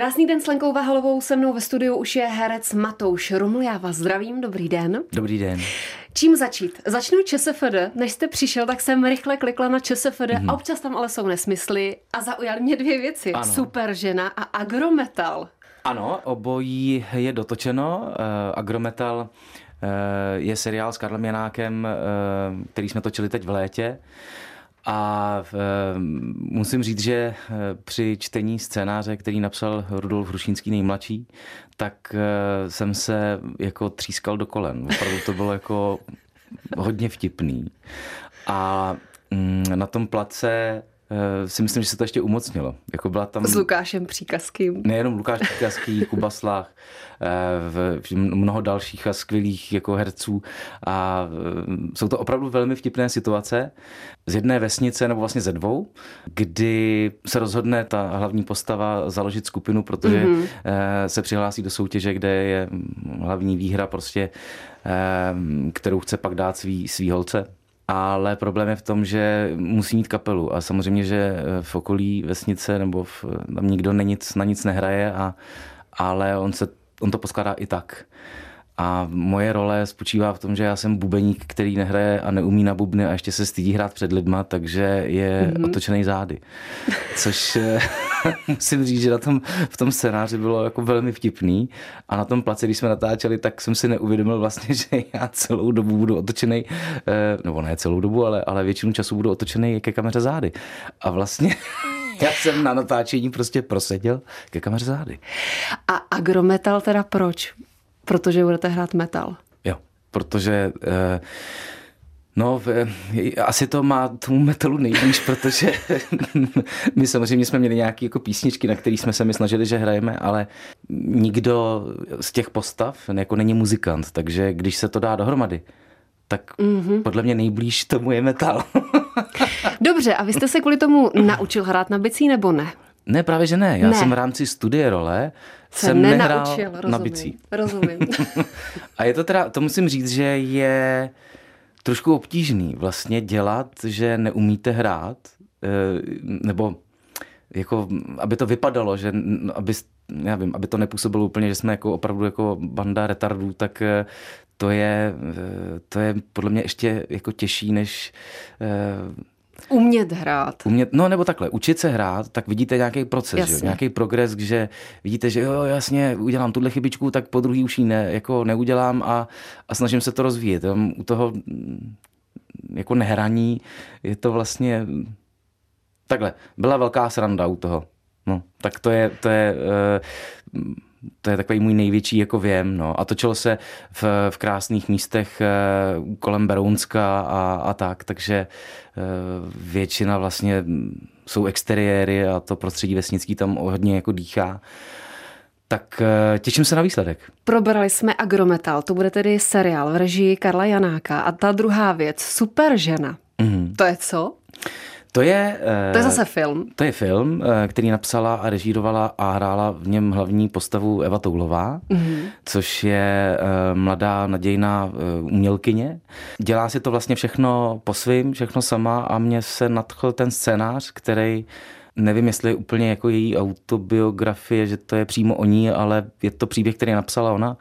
Krásný den s Lenkou Vahalovou, se mnou ve studiu už je herec Matouš Ruml. Já vás zdravím, dobrý den. Dobrý den. Čím začít? Začnu ČSFD. Než jste přišel, tak jsem rychle klikla na ČSFD mm-hmm. a občas tam ale jsou nesmysly a zaujaly mě dvě věci. Ano. Super žena a agrometal. Ano, obojí je dotočeno. Uh, agrometal uh, je seriál s Karlem Janákem, uh, který jsme točili teď v létě. A e, musím říct, že e, při čtení scénáře, který napsal Rudolf Hrušínský nejmladší, tak e, jsem se jako třískal do kolen. Opravdu to bylo jako hodně vtipný. A mm, na tom place Eh, si myslím, že se to ještě umocnilo. Jako byla tam... S Lukášem Příkazkým. Nejenom Lukáš Příkazký, Kuba Slach, eh, mnoho dalších a skvělých jako herců a eh, jsou to opravdu velmi vtipné situace z jedné vesnice, nebo vlastně ze dvou, kdy se rozhodne ta hlavní postava založit skupinu, protože mm-hmm. se přihlásí do soutěže, kde je hlavní výhra prostě, kterou chce pak dát svý, svý holce ale problém je v tom, že musí mít kapelu a samozřejmě, že eh, v okolí vesnice nebo v, tam nikdo na nic, na nic nehraje, a, ale on, se, on to poskládá i tak. A moje role spočívá v tom, že já jsem bubeník, který nehraje a neumí na bubny a ještě se stydí hrát před lidma, takže je mm-hmm. otočený zády. Což eh, musím říct, že na tom, v tom scénáři bylo jako velmi vtipný a na tom place, když jsme natáčeli, tak jsem si neuvědomil vlastně, že já celou dobu budu otočený, eh, nebo ne celou dobu, ale, ale většinu času budu otočený ke kameře zády. A vlastně já jsem na natáčení prostě proseděl ke kameře zády. A agrometal teda proč? Protože budete hrát metal. Jo, protože... Uh, No, asi to má tomu metalu nejblíž, protože my samozřejmě jsme měli nějaké jako písničky, na kterých jsme se my snažili, že hrajeme, ale nikdo z těch postav jako není muzikant, takže když se to dá dohromady, tak mm-hmm. podle mě nejblíž tomu je metal. Dobře, a vy jste se kvůli tomu naučil hrát na bicí nebo ne? Ne, právě že ne. Já ne. jsem v rámci studie role se jsem nehrál rozumím, na bicí. Rozumím. a je to teda, to musím říct, že je trošku obtížný vlastně dělat, že neumíte hrát, eh, nebo jako, aby to vypadalo, že aby, já vím, aby to nepůsobilo úplně, že jsme jako opravdu jako banda retardů, tak eh, to je, eh, to je podle mě ještě jako těžší, než Umět hrát. Umět, no nebo takhle, učit se hrát, tak vidíte nějaký proces, že? nějaký progres, že vidíte, že jo, jasně, udělám tuhle chybičku, tak po druhý už ji ne, jako neudělám a, a snažím se to rozvíjet. U toho mm, jako nehraní je to vlastně takhle, byla velká sranda u toho. No, tak to je, to je uh, to je takový můj největší jako věm. No. A točilo se v, v krásných místech eh, kolem Berounska a, a tak, takže eh, většina vlastně jsou exteriéry a to prostředí vesnický tam hodně jako dýchá. Tak eh, těším se na výsledek. Probrali jsme Agrometal, to bude tedy seriál v režii Karla Janáka. A ta druhá věc, Super žena. Mm-hmm. To je co? To je... To je zase film. To je film, eh, který napsala a režírovala a hrála v něm hlavní postavu Eva Toulová, mm-hmm. což je eh, mladá nadějná eh, umělkyně. Dělá si to vlastně všechno po svým, všechno sama a mně se nadchl ten scénář, který nevím, jestli je úplně jako její autobiografie, že to je přímo o ní, ale je to příběh, který napsala ona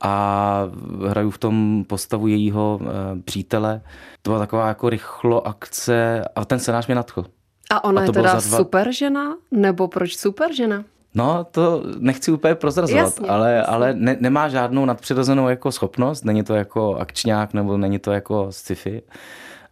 a hraju v tom postavu jejího přítele, to byla taková jako rychlo akce a ten scénář mě nadchl. A ona a je teda dva... super žena? Nebo proč super žena? No, to nechci úplně prozrazovat, jasně, ale, jasně. ale ne, nemá žádnou nadpřirozenou jako schopnost, není to jako akčňák nebo není to jako sci-fi,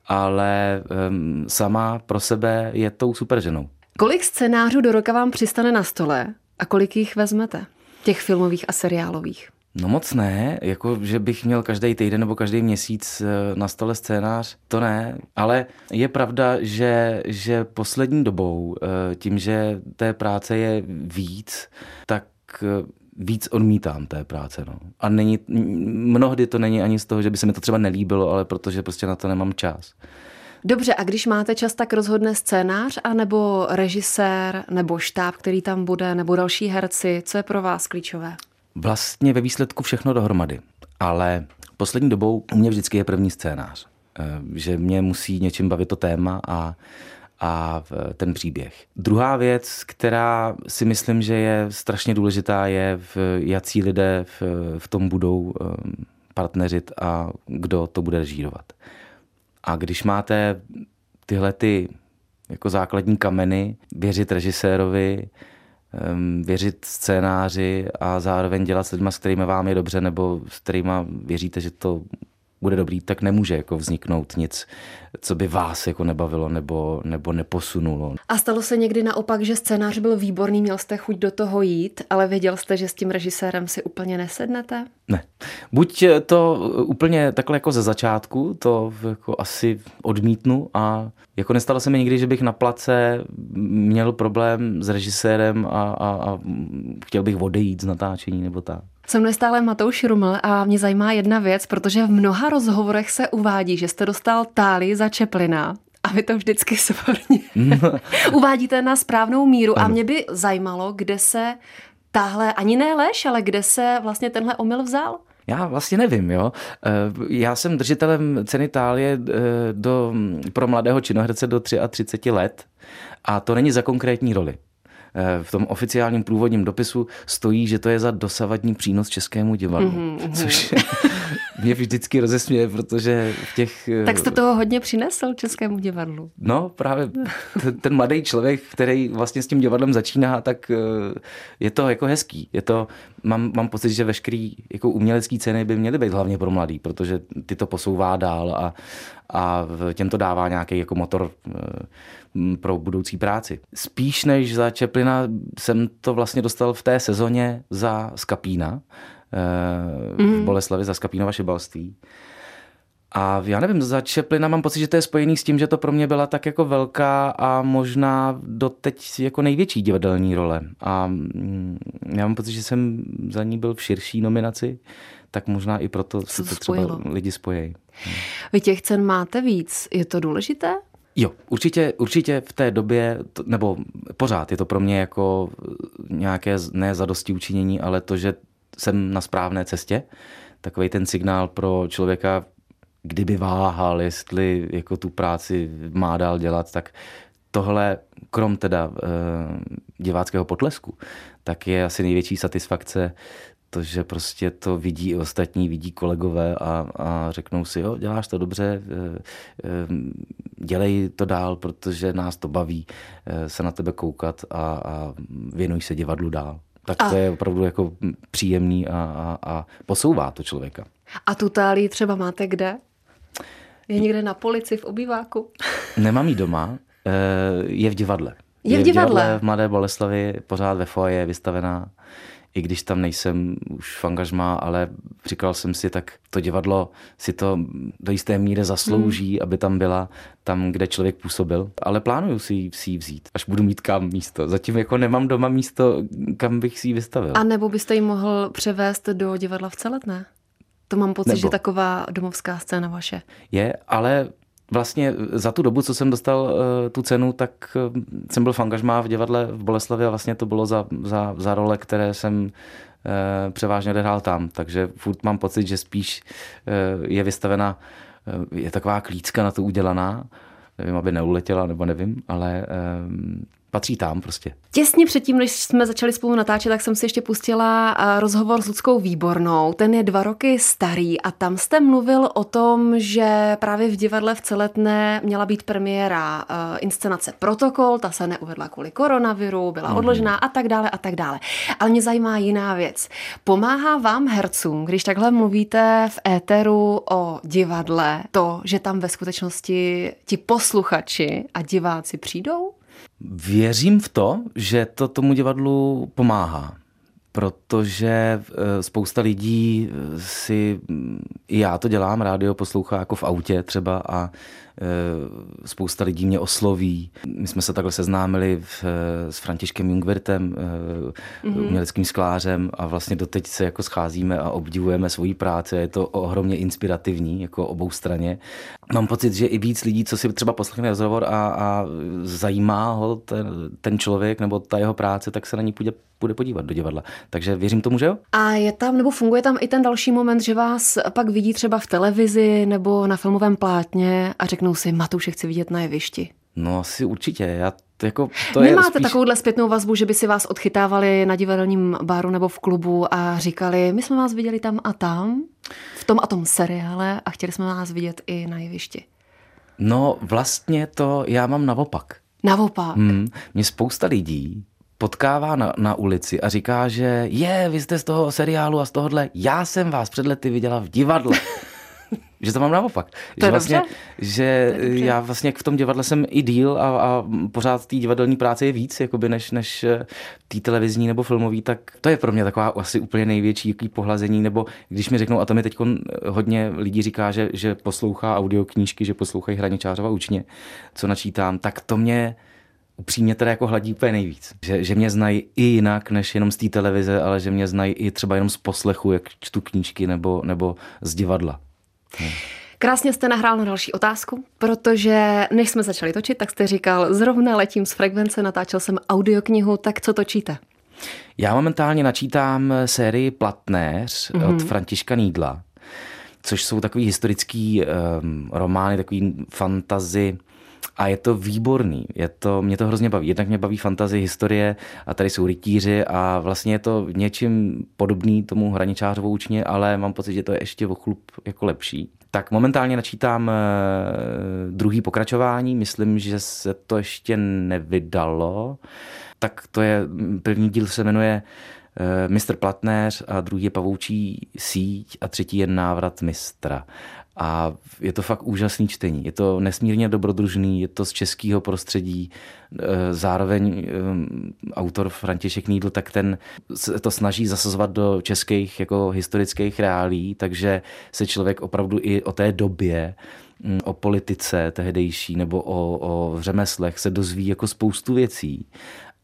ale um, sama pro sebe je tou super ženou. Kolik scénářů do roka vám přistane na stole a kolik jich vezmete? Těch filmových a seriálových? No moc ne, jako že bych měl každý týden nebo každý měsíc eh, na stole scénář, to ne, ale je pravda, že, že poslední dobou, eh, tím, že té práce je víc, tak eh, víc odmítám té práce. No. A není, mnohdy to není ani z toho, že by se mi to třeba nelíbilo, ale protože prostě na to nemám čas. Dobře, a když máte čas, tak rozhodne scénář, anebo režisér, nebo štáb, který tam bude, nebo další herci. Co je pro vás klíčové? Vlastně ve výsledku všechno dohromady. Ale poslední dobou u mě vždycky je první scénář. Eh, že mě musí něčím bavit to téma a, a ten příběh. Druhá věc, která si myslím, že je strašně důležitá, je, v jací lidé v, v tom budou um, partneřit a kdo to bude režírovat. A když máte tyhle ty jako základní kameny, věřit režisérovi, věřit scénáři a zároveň dělat s lidmi, s kterými vám je dobře, nebo s kterými věříte, že to bude dobrý, tak nemůže jako vzniknout nic, co by vás jako nebavilo nebo, nebo neposunulo. A stalo se někdy naopak, že scénář byl výborný, měl jste chuť do toho jít, ale věděl jste, že s tím režisérem si úplně nesednete? Ne. Buď to úplně takhle jako ze začátku, to jako asi odmítnu a jako nestalo se mi nikdy, že bych na place měl problém s režisérem a, a, a chtěl bych odejít z natáčení nebo tak. Se mnou je stále Matouš Ruml a mě zajímá jedna věc, protože v mnoha rozhovorech se uvádí, že jste dostal táli za Čeplina a vy to vždycky svorně uvádíte na správnou míru. Ano. A mě by zajímalo, kde se tahle, ani ne lež, ale kde se vlastně tenhle omyl vzal? Já vlastně nevím, jo. Eh, já jsem držitelem ceny Tálie eh, do, pro mladého činoherce do 33 let a to není za konkrétní roli. Eh, v tom oficiálním průvodním dopisu stojí, že to je za dosavadní přínos českému divadlu, mm-hmm. což mě vždycky rozesměje, protože v těch... Eh, tak jste toho hodně přinesl českému divadlu. No, právě ten mladý člověk, který vlastně s tím divadlem začíná, tak eh, je to jako hezký. Je to, mám, mám pocit, že veškerý jako umělecký ceny by měly být hlavně pro mladý, protože ty to posouvá dál a, a těm to dává nějaký jako motor pro budoucí práci. Spíš než za Čeplina jsem to vlastně dostal v té sezóně za Skapína, mm. v mhm. Boleslavi za Skapínova šibalství. A já nevím, za Čeplina mám pocit, že to je spojený s tím, že to pro mě byla tak jako velká a možná doteď jako největší divadelní role. A mm, já mám pocit, že jsem za ní byl v širší nominaci, tak možná i proto se to třeba lidi spojí. Vy těch cen máte víc. Je to důležité? Jo, určitě, určitě v té době, nebo pořád je to pro mě jako nějaké ne zadosti učinění, ale to, že jsem na správné cestě, takový ten signál pro člověka, kdyby váhal, jestli jako tu práci má dál dělat, tak tohle, krom teda e, diváckého potlesku, tak je asi největší satisfakce to, že prostě to vidí i ostatní, vidí kolegové a, a řeknou si, jo, děláš to dobře, eh, dělej to dál, protože nás to baví eh, se na tebe koukat a, a věnuj se divadlu dál. Tak a. to je opravdu jako příjemný a, a, a posouvá to člověka. A tu tálii třeba máte kde? Je někde na polici v obýváku? Nemám ji doma, je v divadle. Je, je v divadle? v divadle v Mladé Boleslavi, pořád ve foje vystavená i když tam nejsem už v angažmá, ale říkal jsem si, tak to divadlo si to do jisté míry zaslouží, hmm. aby tam byla tam, kde člověk působil. Ale plánuju si, si ji vzít, až budu mít kam místo. Zatím jako nemám doma místo, kam bych si ji vystavil. A nebo byste ji mohl převést do divadla v Celetné? To mám pocit, nebo. že taková domovská scéna vaše. Je, ale vlastně za tu dobu, co jsem dostal uh, tu cenu, tak uh, jsem byl v angažmá v divadle v Boleslavě a vlastně to bylo za, za, za role, které jsem uh, převážně odehrál tam. Takže furt mám pocit, že spíš je vystavena, je taková klícka na to udělaná, nevím, aby neuletěla, nebo nevím, ale patří tam prostě. Těsně předtím, než jsme začali spolu natáčet, tak jsem si ještě pustila rozhovor s Ludskou Výbornou. Ten je dva roky starý a tam jste mluvil o tom, že právě v divadle v Celetné měla být premiéra uh, inscenace Protokol, ta se neuvedla kvůli koronaviru, byla mm. odložená a tak dále a tak dále. Ale mě zajímá jiná věc. Pomáhá vám hercům, když takhle mluvíte v éteru o divadle, to, že tam ve skutečnosti ti posluchači a diváci přijdou? Věřím v to, že to tomu divadlu pomáhá, protože eh, spousta lidí eh, si, i já to dělám, rádio poslouchá jako v autě třeba a spousta lidí mě osloví. My jsme se takhle seznámili v, s Františkem Jungwirtem, mm-hmm. uměleckým sklářem a vlastně doteď se jako scházíme a obdivujeme svoji práci. Je to ohromně inspirativní, jako obou straně. Mám pocit, že i víc lidí, co si třeba poslechne rozhovor a, a zajímá ho ten, ten člověk nebo ta jeho práce, tak se na ní půjde bude podívat do divadla. Takže věřím tomu, že jo? A je tam, nebo funguje tam i ten další moment, že vás pak vidí třeba v televizi nebo na filmovém plátně a řeknou si, Matouše chci vidět na jevišti. No asi určitě. Já jako, to Nemáte je spíš... takovouhle zpětnou vazbu, že by si vás odchytávali na divadelním baru nebo v klubu a říkali, my jsme vás viděli tam a tam, v tom a tom seriále a chtěli jsme vás vidět i na jevišti? No vlastně to já mám naopak. Naopak? Hmm, mě spousta lidí potkává na, na ulici a říká, že je, vy jste z toho seriálu a z tohohle, já jsem vás před lety viděla v divadle. že to mám naopak. To že vlastně, dobře. že já vlastně v tom divadle jsem i díl a, a pořád té divadelní práce je víc, jakoby než, než eh, té televizní nebo filmový, tak to je pro mě taková asi úplně největší jaký pohlazení, nebo když mi řeknou, a to mi teď hodně lidí říká, že, že poslouchá audioknížky, že poslouchají Hraničářova učně, co načítám, tak to mě upřímně teda jako hladí úplně nejvíc. Že, že mě znají i jinak, než jenom z té televize, ale že mě znají i třeba jenom z poslechu, jak čtu knížky nebo, nebo z divadla. Krásně jste nahrál na další otázku, protože než jsme začali točit, tak jste říkal, zrovna letím z frekvence, natáčel jsem audioknihu, tak co točíte? Já momentálně načítám sérii Platnéř mm-hmm. od mhm. Františka Nídla, což jsou takový historický um, romány, takový fantazy, a je to výborný, je to, mě to hrozně baví. Jednak mě baví fantazie, historie a tady jsou rytíři a vlastně je to něčím podobný tomu hraničářovou učně, ale mám pocit, že to je ještě o chlup jako lepší. Tak momentálně načítám eh, druhý pokračování, myslím, že se to ještě nevydalo. Tak to je, první díl se jmenuje eh, Mistr Platnéř a druhý je Pavoučí síť a třetí je Návrat mistra. A je to fakt úžasný čtení. Je to nesmírně dobrodružný, je to z českého prostředí. E, zároveň e, autor František Nídl, tak ten se to snaží zasazovat do českých jako historických reálí, takže se člověk opravdu i o té době o politice tehdejší nebo o, o řemeslech se dozví jako spoustu věcí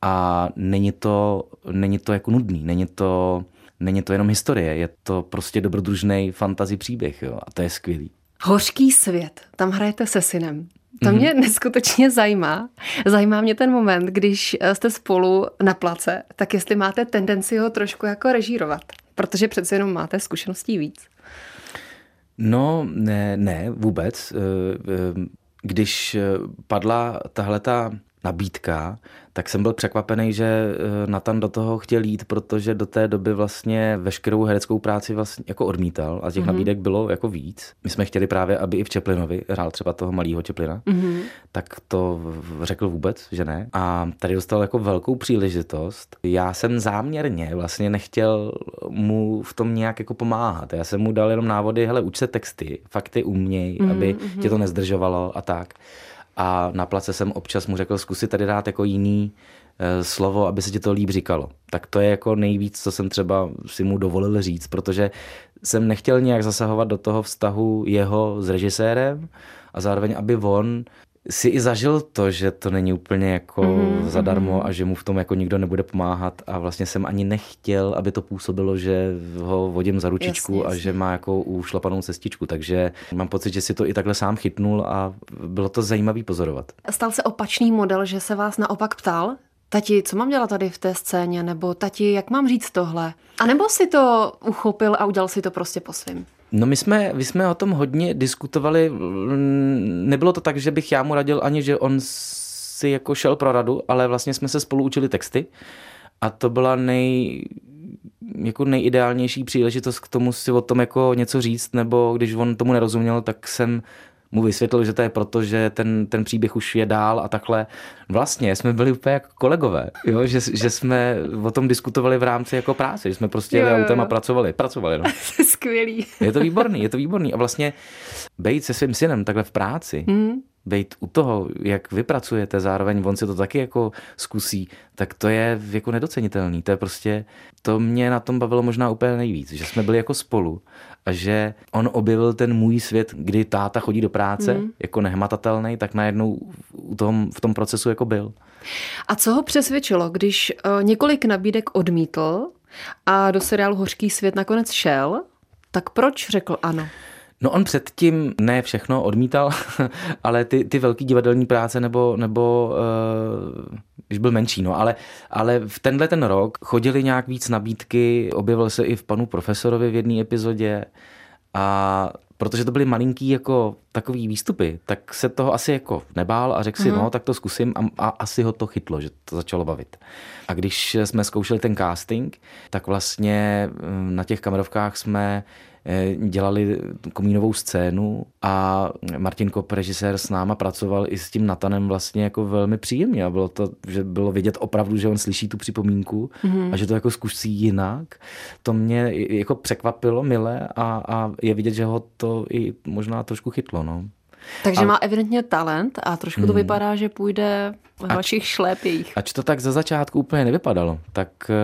a není to, není to jako nudný, není to není to jenom historie, je to prostě dobrodružný fantasy příběh jo, a to je skvělý. Hořký svět, tam hrajete se synem. To mě mm-hmm. neskutečně zajímá. Zajímá mě ten moment, když jste spolu na place, tak jestli máte tendenci ho trošku jako režírovat, protože přece jenom máte zkušeností víc. No, ne, ne, vůbec. Eh, eh, když padla tahle ta nabídka, tak jsem byl překvapený, že eh, Nathan do toho chtěl jít, protože do té doby vlastně veškerou hereckou práci vlastně jako odmítal a těch mm-hmm. nabídek bylo jako víc. My jsme chtěli právě, aby i v Čeplinovi hrál třeba toho malého Čeplina, mm-hmm. tak to řekl vůbec, že ne. A tady dostal jako velkou příležitost. Já jsem záměrně vlastně nechtěl mu v tom nějak jako pomáhat. Já jsem mu dal jenom návody, hele, uč se texty, fakty uměj, mm-hmm. aby mhm. tě to nezdržovalo a tak a na place jsem občas mu řekl, zkusit tady dát jako jiný e, slovo, aby se ti to líp říkalo. Tak to je jako nejvíc, co jsem třeba si mu dovolil říct, protože jsem nechtěl nějak zasahovat do toho vztahu jeho s režisérem a zároveň, aby on si i zažil to, že to není úplně jako mm-hmm. zadarmo a že mu v tom jako nikdo nebude pomáhat a vlastně jsem ani nechtěl, aby to působilo, že ho vodím za ručičku jasně, jasně. a že má jako ušlapanou cestičku, takže mám pocit, že si to i takhle sám chytnul a bylo to zajímavý pozorovat. Stal se opačný model, že se vás naopak ptal, Tati, co mám dělat tady v té scéně? Nebo tati, jak mám říct tohle? A nebo si to uchopil a udělal si to prostě po svým? No my jsme, my jsme o tom hodně diskutovali. Nebylo to tak, že bych já mu radil ani, že on si jako šel pro radu, ale vlastně jsme se spolu učili texty a to byla nej, jako nejideálnější příležitost k tomu si o tom jako něco říct, nebo když on tomu nerozuměl, tak jsem mu vysvětlil, že to je proto, že ten, ten příběh už je dál a takhle. Vlastně jsme byli úplně jako kolegové, jo? Že, že jsme o tom diskutovali v rámci jako práce, že jsme prostě jeli autem a pracovali. Pracovali, no. Skvělý. Je to výborný, je to výborný. A vlastně bejt se svým synem takhle v práci, mm být u toho, jak vypracujete, zároveň on si to taky jako zkusí, tak to je jako nedocenitelný. To je prostě, to mě na tom bavilo možná úplně nejvíc, že jsme byli jako spolu a že on objevil ten můj svět, kdy táta chodí do práce mm. jako nehmatatelný, tak najednou u tom, v tom procesu jako byl. A co ho přesvědčilo, když uh, několik nabídek odmítl a do seriálu Hořký svět nakonec šel, tak proč řekl ano? No on předtím ne všechno odmítal, ale ty, ty velký divadelní práce nebo, nebo uh, když byl menší, no, ale, ale v tenhle ten rok chodili nějak víc nabídky, objevil se i v panu profesorovi v jedné epizodě A protože to byly malinký jako takový výstupy, tak se toho asi jako nebál a řekl si, mm. no tak to zkusím a, a asi ho to chytlo, že to začalo bavit. A když jsme zkoušeli ten casting, tak vlastně mm, na těch kamerovkách jsme Eh, dělali komínovou scénu a Martin Kop, režisér, s náma pracoval i s tím Natanem vlastně jako velmi příjemně a bylo to, že bylo vidět opravdu, že on slyší tu připomínku mm-hmm. a že to jako zkusí jinak. To mě jako překvapilo mile a, a je vidět, že ho to i možná trošku chytlo. No. Takže a... má evidentně talent a trošku to hmm. vypadá, že půjde v ač, vašich šlépějích. Ač to tak za začátku úplně nevypadalo, tak eh,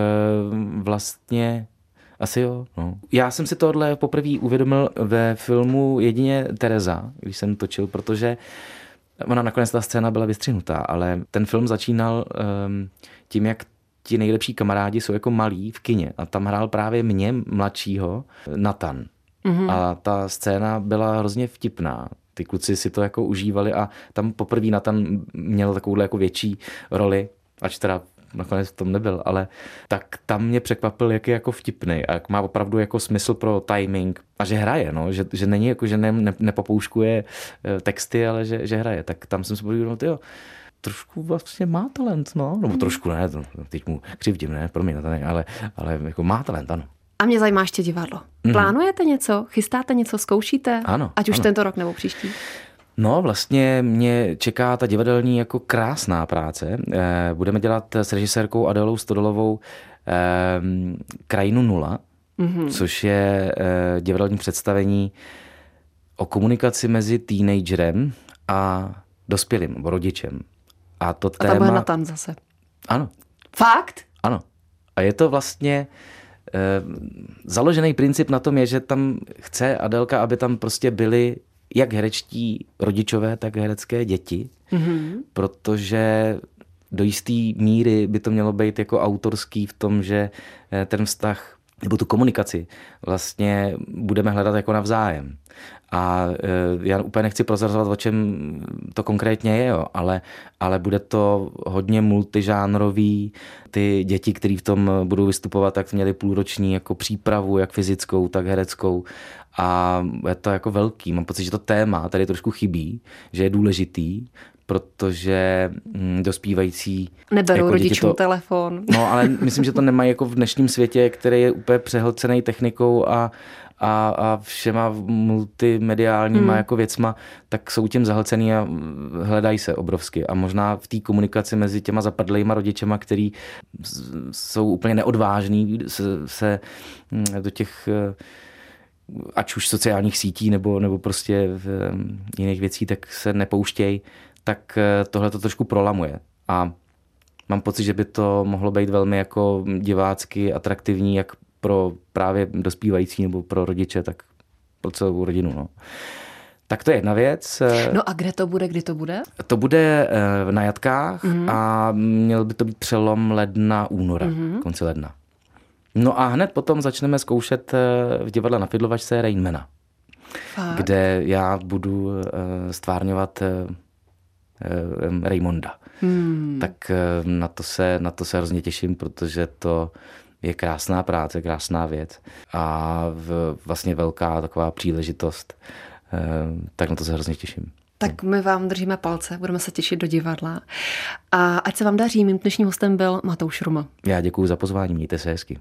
vlastně asi jo. No. Já jsem si tohle poprvé uvědomil ve filmu Jedině Tereza, když jsem točil, protože ona nakonec ta scéna byla vystřihnutá, ale ten film začínal um, tím, jak ti nejlepší kamarádi jsou jako malí v kině a tam hrál právě mě, mladšího, Nathan. Mm-hmm. A ta scéna byla hrozně vtipná. Ty kluci si to jako užívali a tam poprvé Nathan měl takovou jako větší roli, ač teda nakonec v tom nebyl, ale tak tam mě překvapil, jak je jako vtipný a jak má opravdu jako smysl pro timing a že hraje, no, že, že není jako, že ne, ne, nepopouškuje eh, texty, ale že, že hraje, tak tam jsem si pověděl, jo, trošku vlastně má talent, no, nebo trošku ne, to, teď mu křivdím, ne, promiň, to ne, ale, ale jako má talent, ano. A mě zajímá ještě divadlo. Mhm. Plánujete něco? Chystáte něco? Zkoušíte? Ano. Ať už ano. tento rok nebo příští? No, vlastně mě čeká ta divadelní jako krásná práce. Eh, budeme dělat s režisérkou Adélou Stodolovou eh, Krajinu nula, mm-hmm. což je eh, divadelní představení o komunikaci mezi teenagerem a dospělým, rodičem. A to téma... A tam bude tam zase. Ano. Fakt? Ano. A je to vlastně založený princip na tom je, že tam chce Adelka, aby tam prostě byly jak herečtí rodičové, tak herecké děti, mm-hmm. protože do jisté míry by to mělo být jako autorský v tom, že eh, ten vztah nebo tu komunikaci vlastně budeme hledat jako navzájem. A eh, já úplně nechci prozrazovat, o čem to konkrétně je, jo, ale, ale bude to hodně multižánrový. Ty děti, které v tom budou vystupovat, tak měly půlroční jako přípravu, jak fyzickou, tak hereckou a je to jako velký. Mám pocit, že to téma tady trošku chybí, že je důležitý, protože hm, dospívající... Neberou jako rodičům to, telefon. No, ale myslím, že to nemají jako v dnešním světě, který je úplně přehlcený technikou a, a, a všema multimediálníma hmm. jako věcma, tak jsou tím zahlcený a hledají se obrovsky. A možná v té komunikaci mezi těma zapadlejma rodičema, který jsou úplně neodvážní se, se hm, do těch ať už sociálních sítí nebo, nebo prostě v jiných věcí, tak se nepouštějí, tak eh, tohle to trošku prolamuje. A mám pocit, že by to mohlo být velmi jako divácky atraktivní, jak pro právě dospívající nebo pro rodiče, tak pro celou rodinu. No. Tak to je jedna věc. No a kde to bude, kdy to bude? To bude eh, na Jatkách mm-hmm. a měl by to být přelom ledna, února, mm-hmm. konci ledna. No a hned potom začneme zkoušet eh, v divadle na Fidlovačce Rainmana, Fakt? kde já budu eh, stvárňovat eh, Raymonda. Hmm. Tak na to, se, na to se hrozně těším, protože to je krásná práce, krásná věc a v, vlastně velká taková příležitost. Tak na to se hrozně těším. Tak my vám držíme palce, budeme se těšit do divadla. A ať se vám daří, mým dnešním hostem byl Matouš Ruma. Já děkuji za pozvání, mějte se hezky.